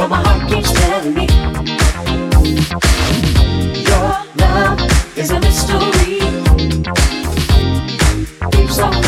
but my heart keeps telling me Your love is a mystery. Keeps on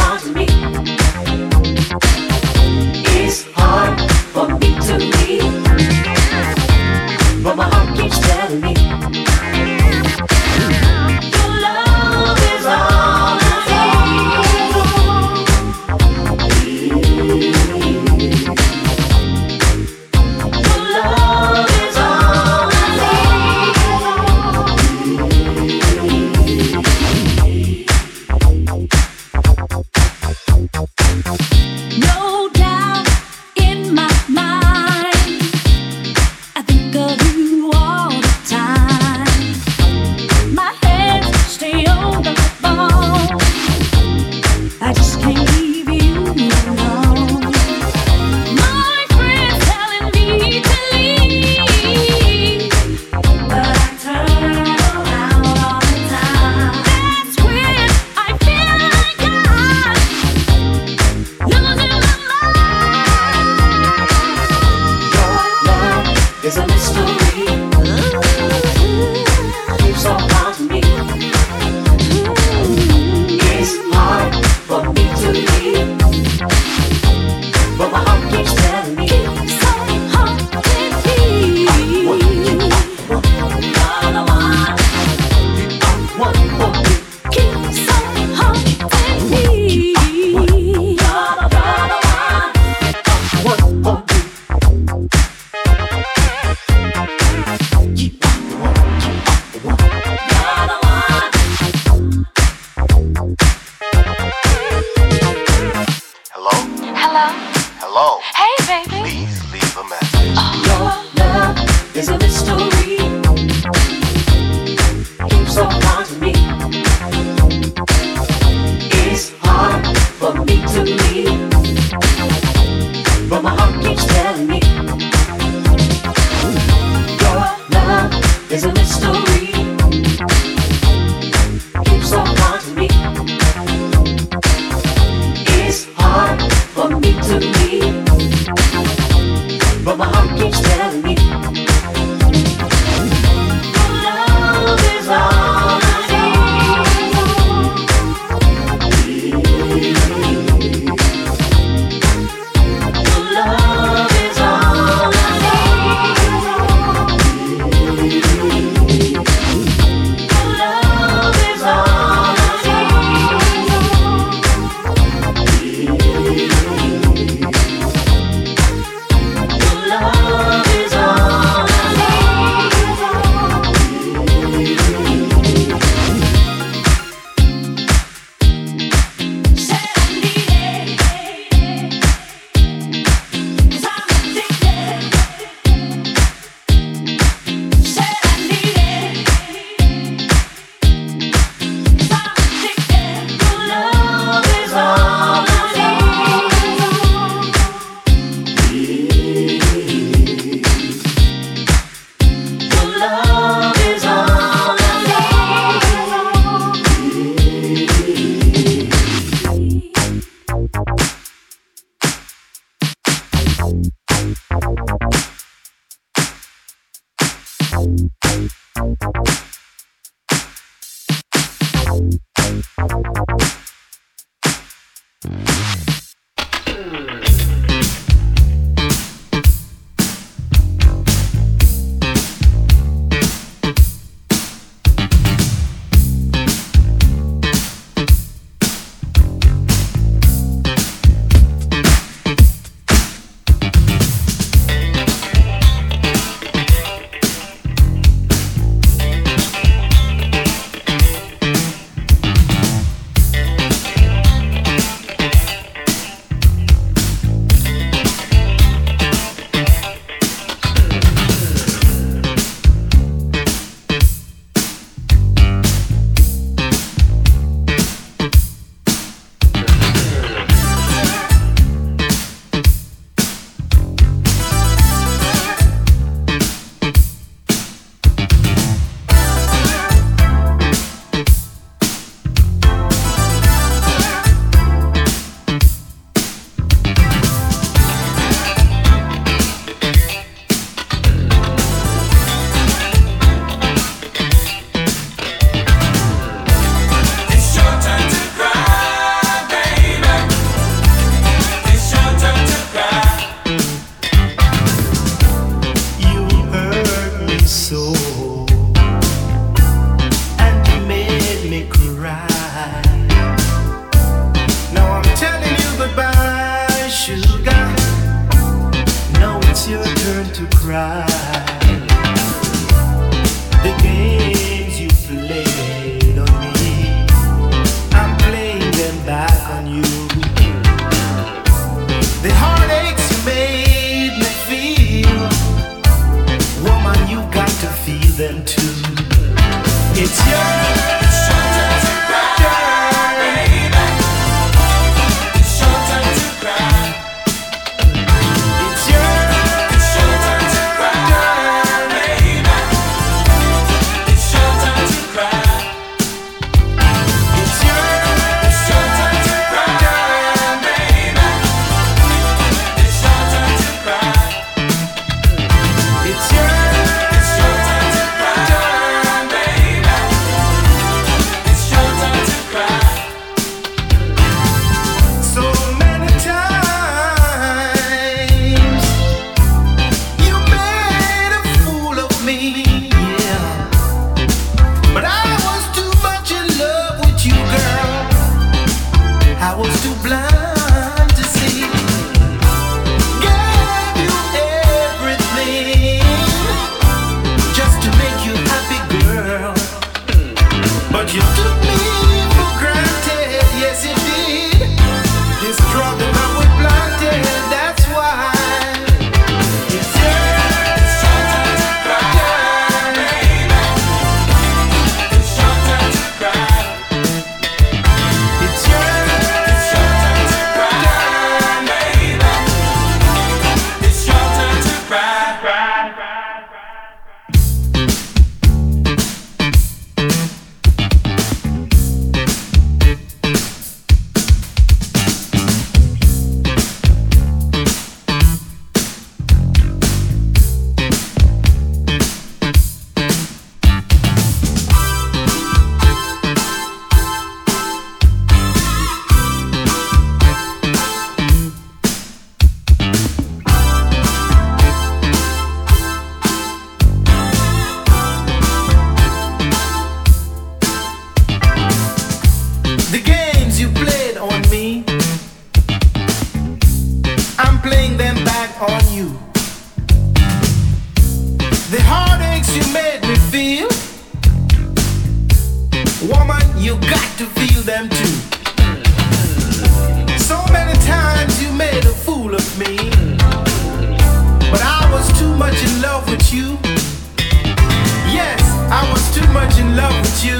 much in love with you,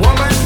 woman.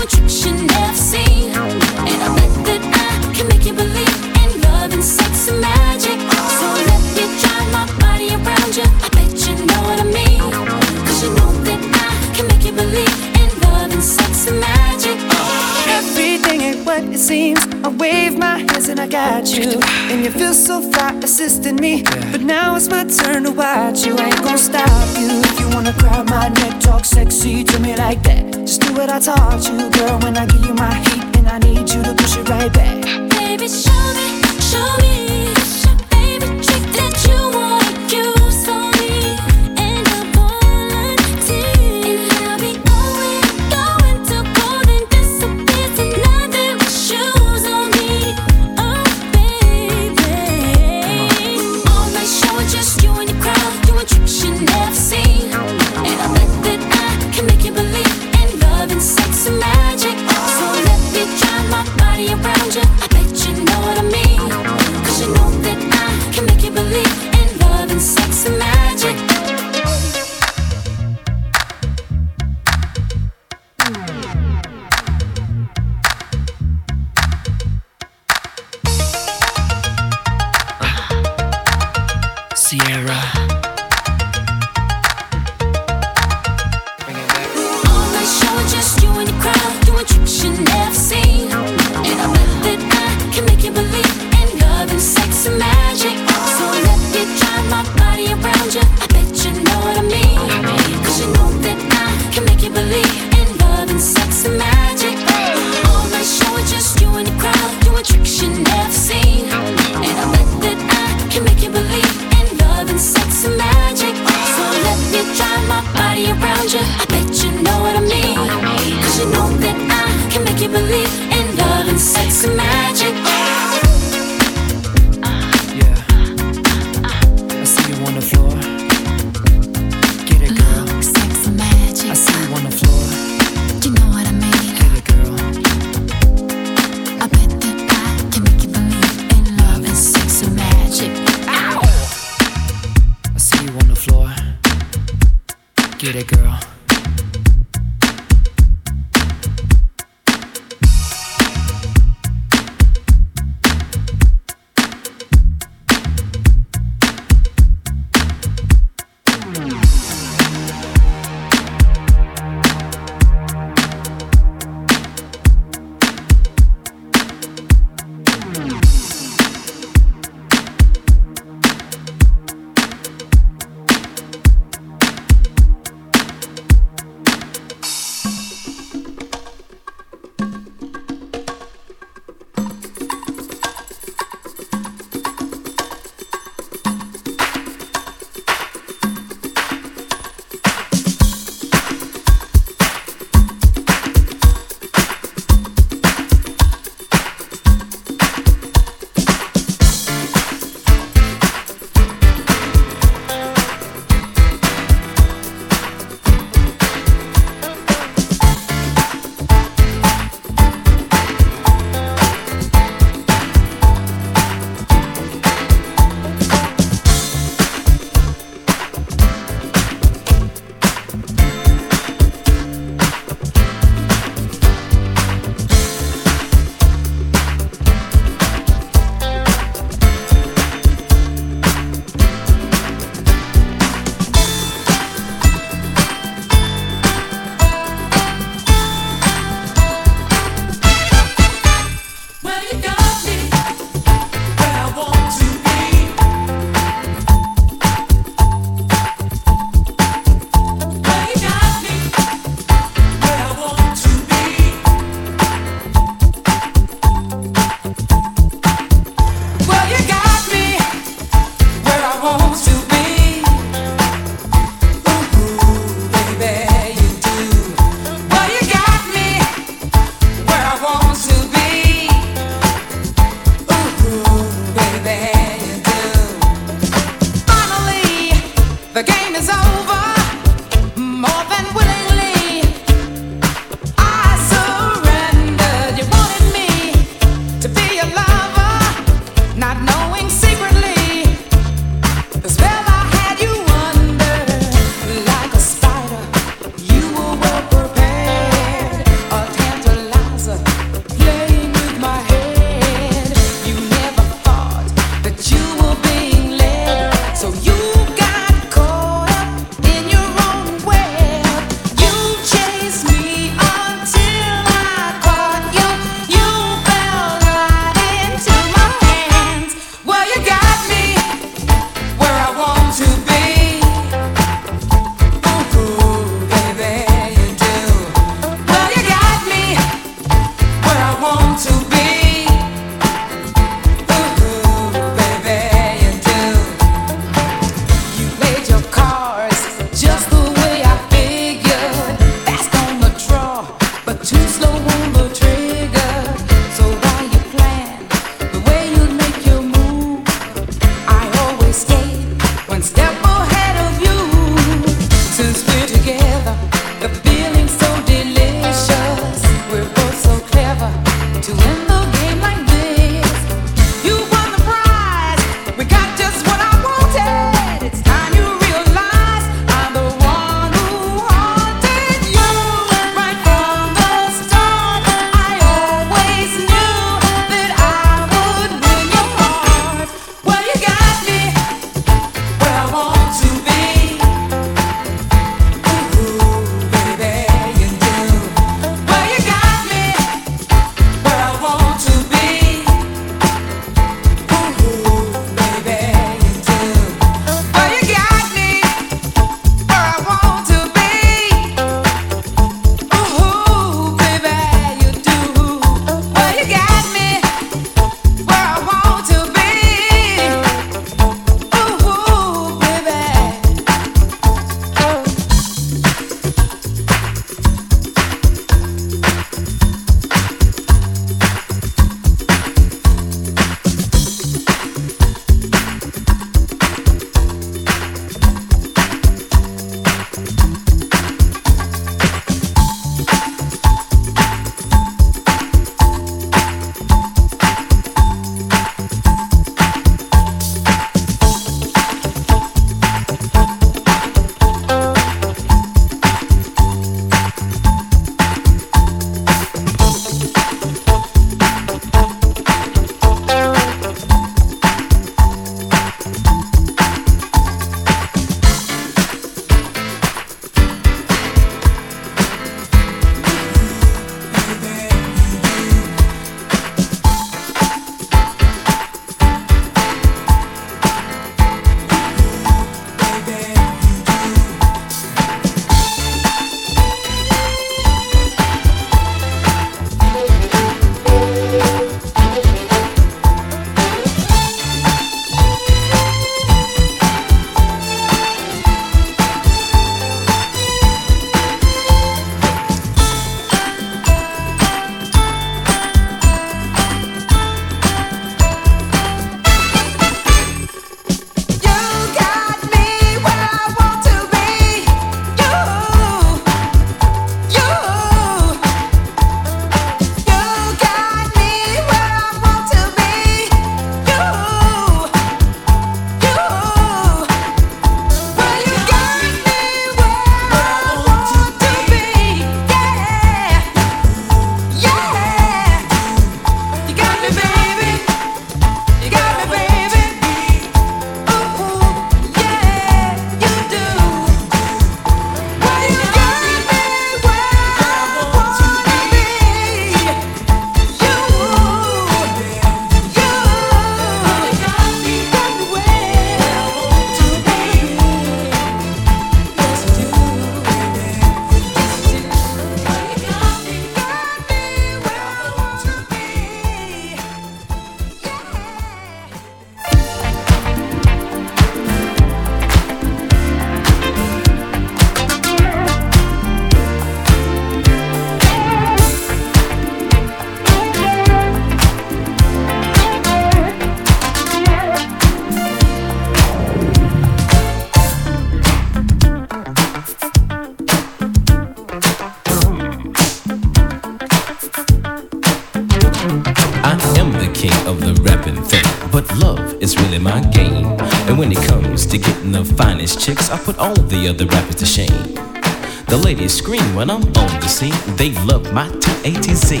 Ladies scream when I'm on the scene. They love my T-A-T-Z.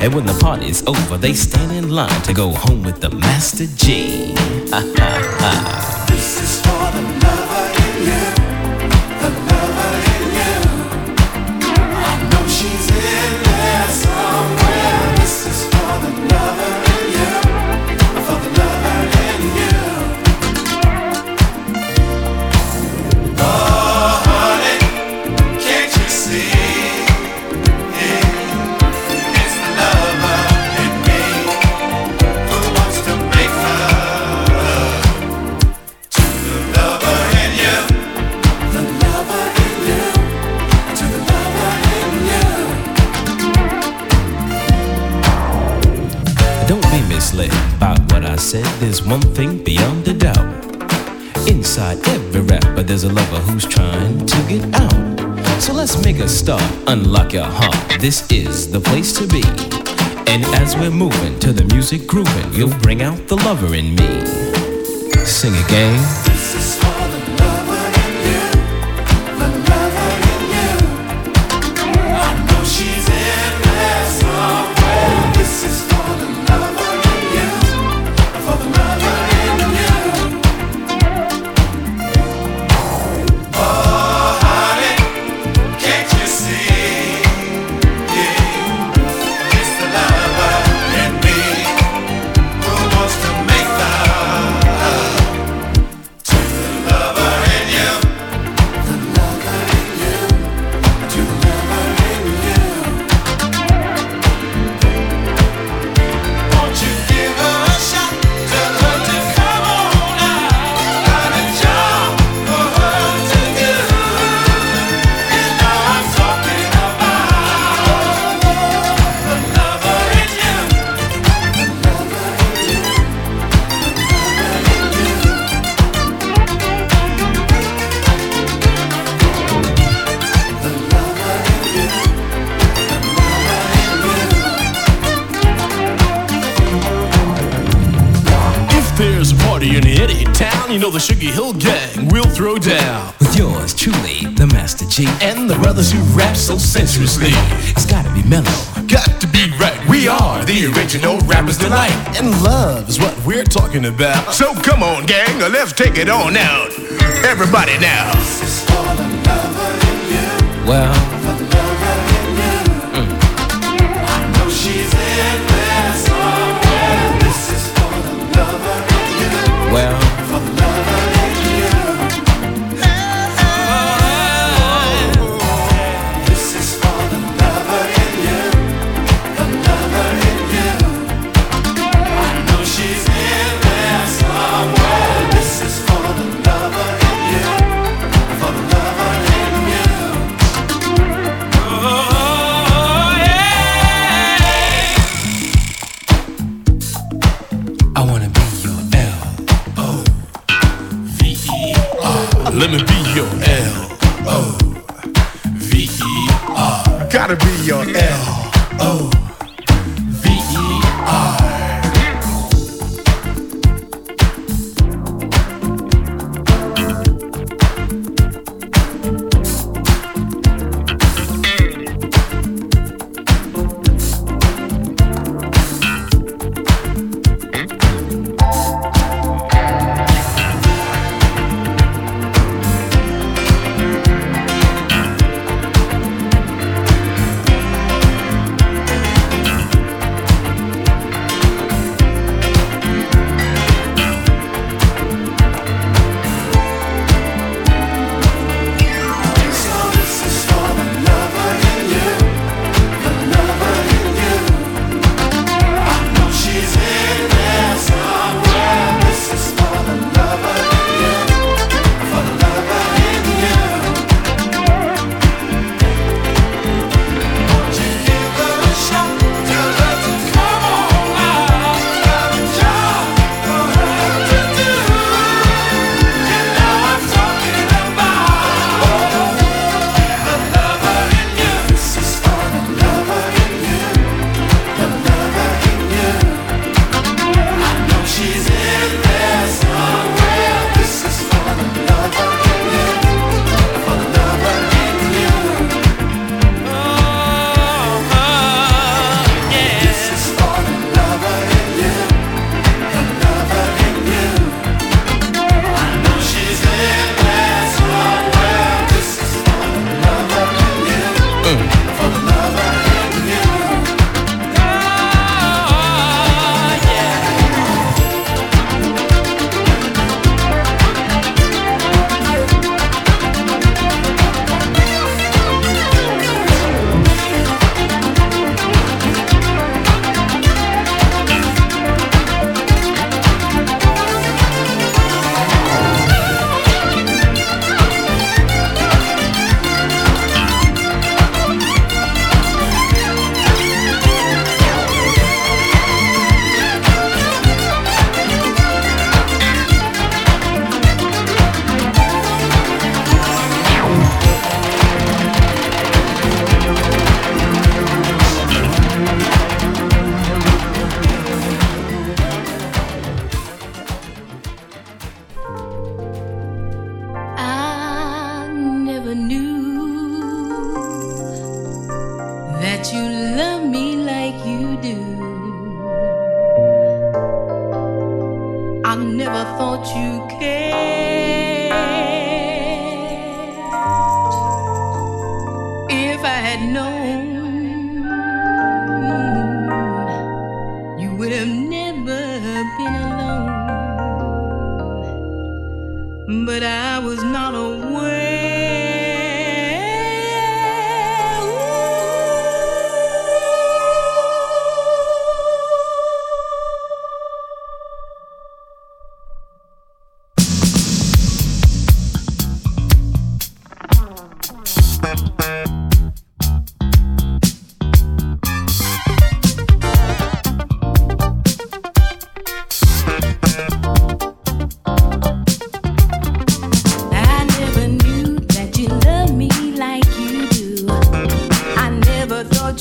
And when the party's over, they stand in line to go home with the Master Gee. Ha ha ha. One thing beyond a doubt. Inside every rapper, there's a lover who's trying to get out. So let's make a start. Unlock your heart. This is the place to be. And as we're moving to the music grooving, you'll bring out the lover in me. Sing again. The Sugarhill Gang will throw down. With yours truly, the Master Gee. And the brothers who rap so sensuously. It's gotta be mellow. Got to be right. We are the original rappers delight. And love is what we're talking about. So come on, gang, let's take it on out. Everybody now. Well,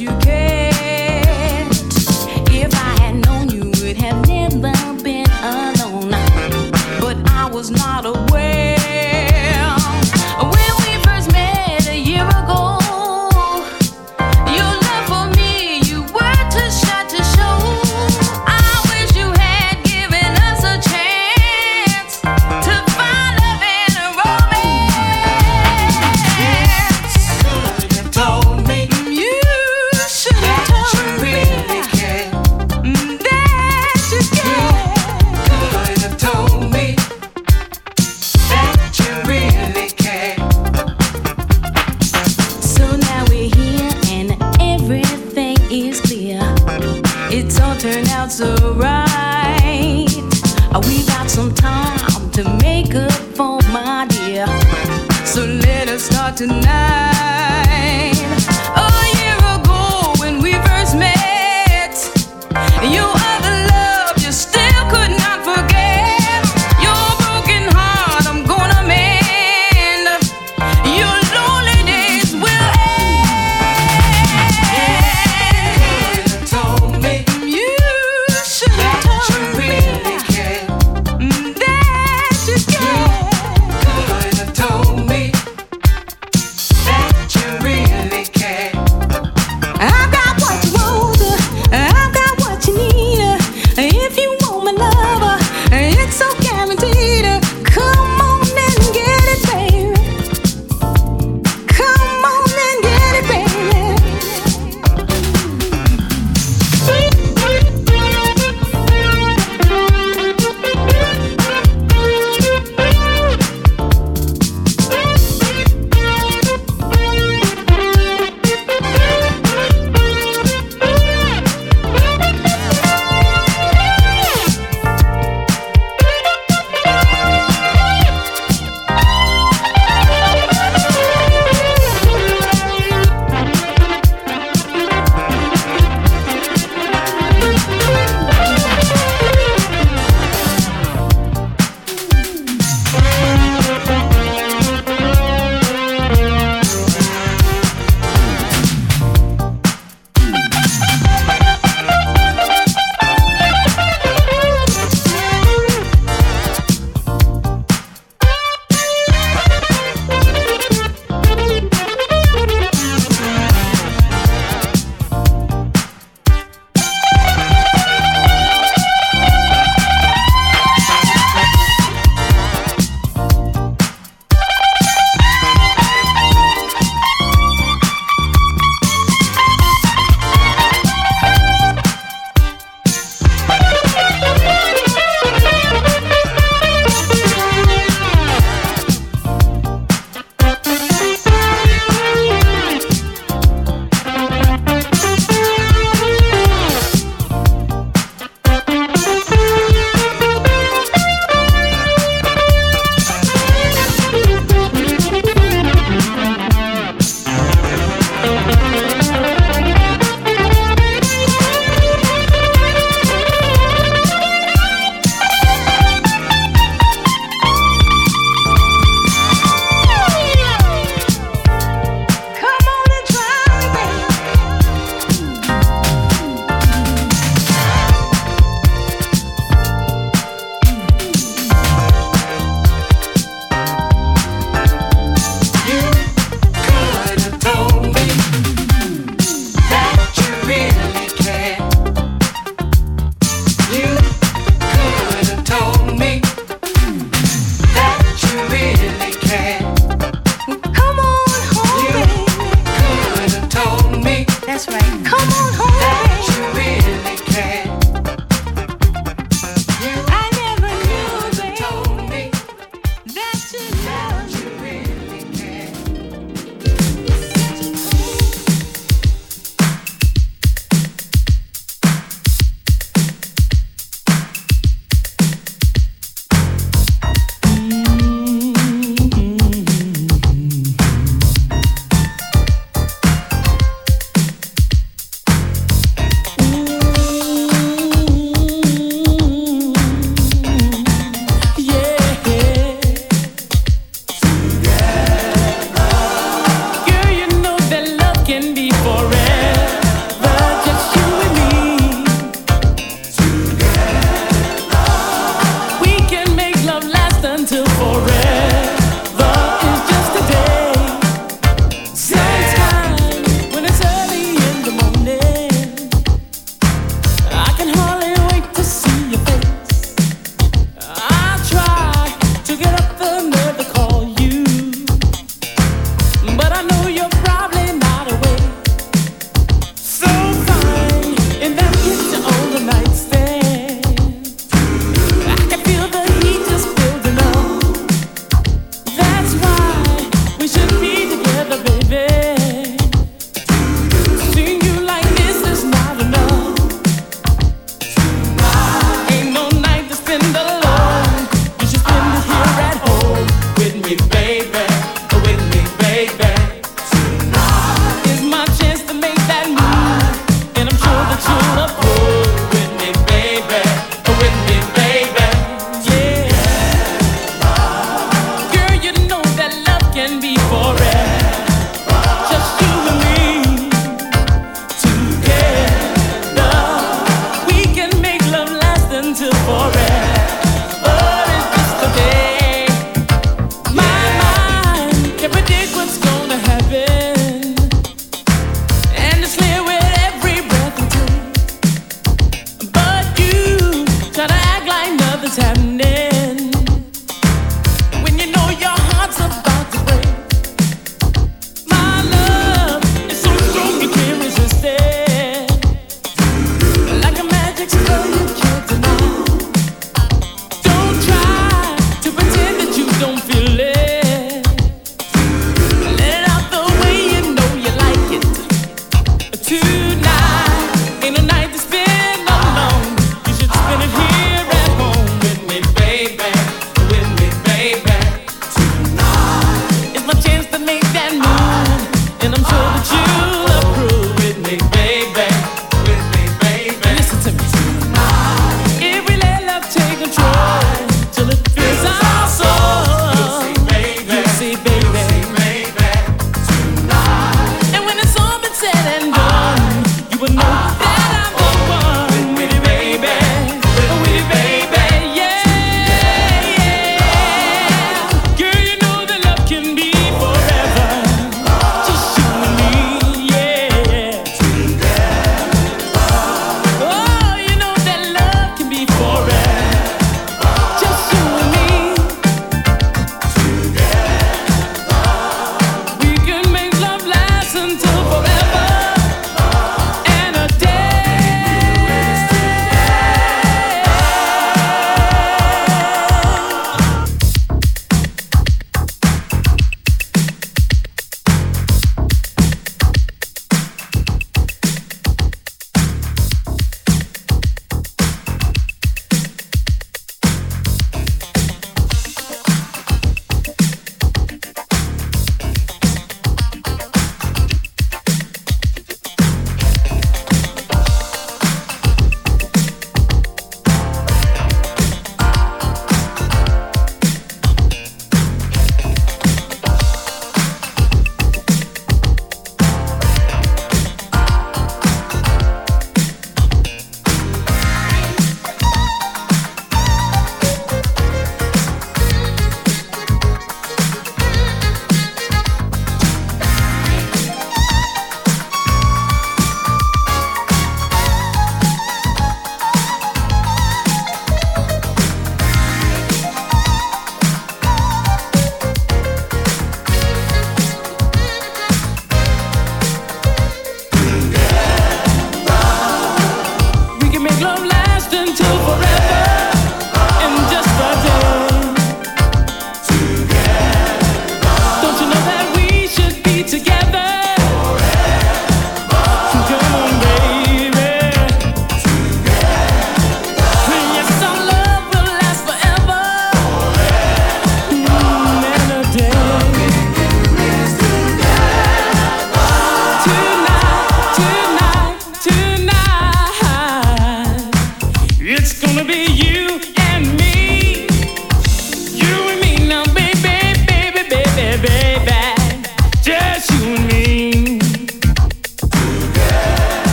you cared.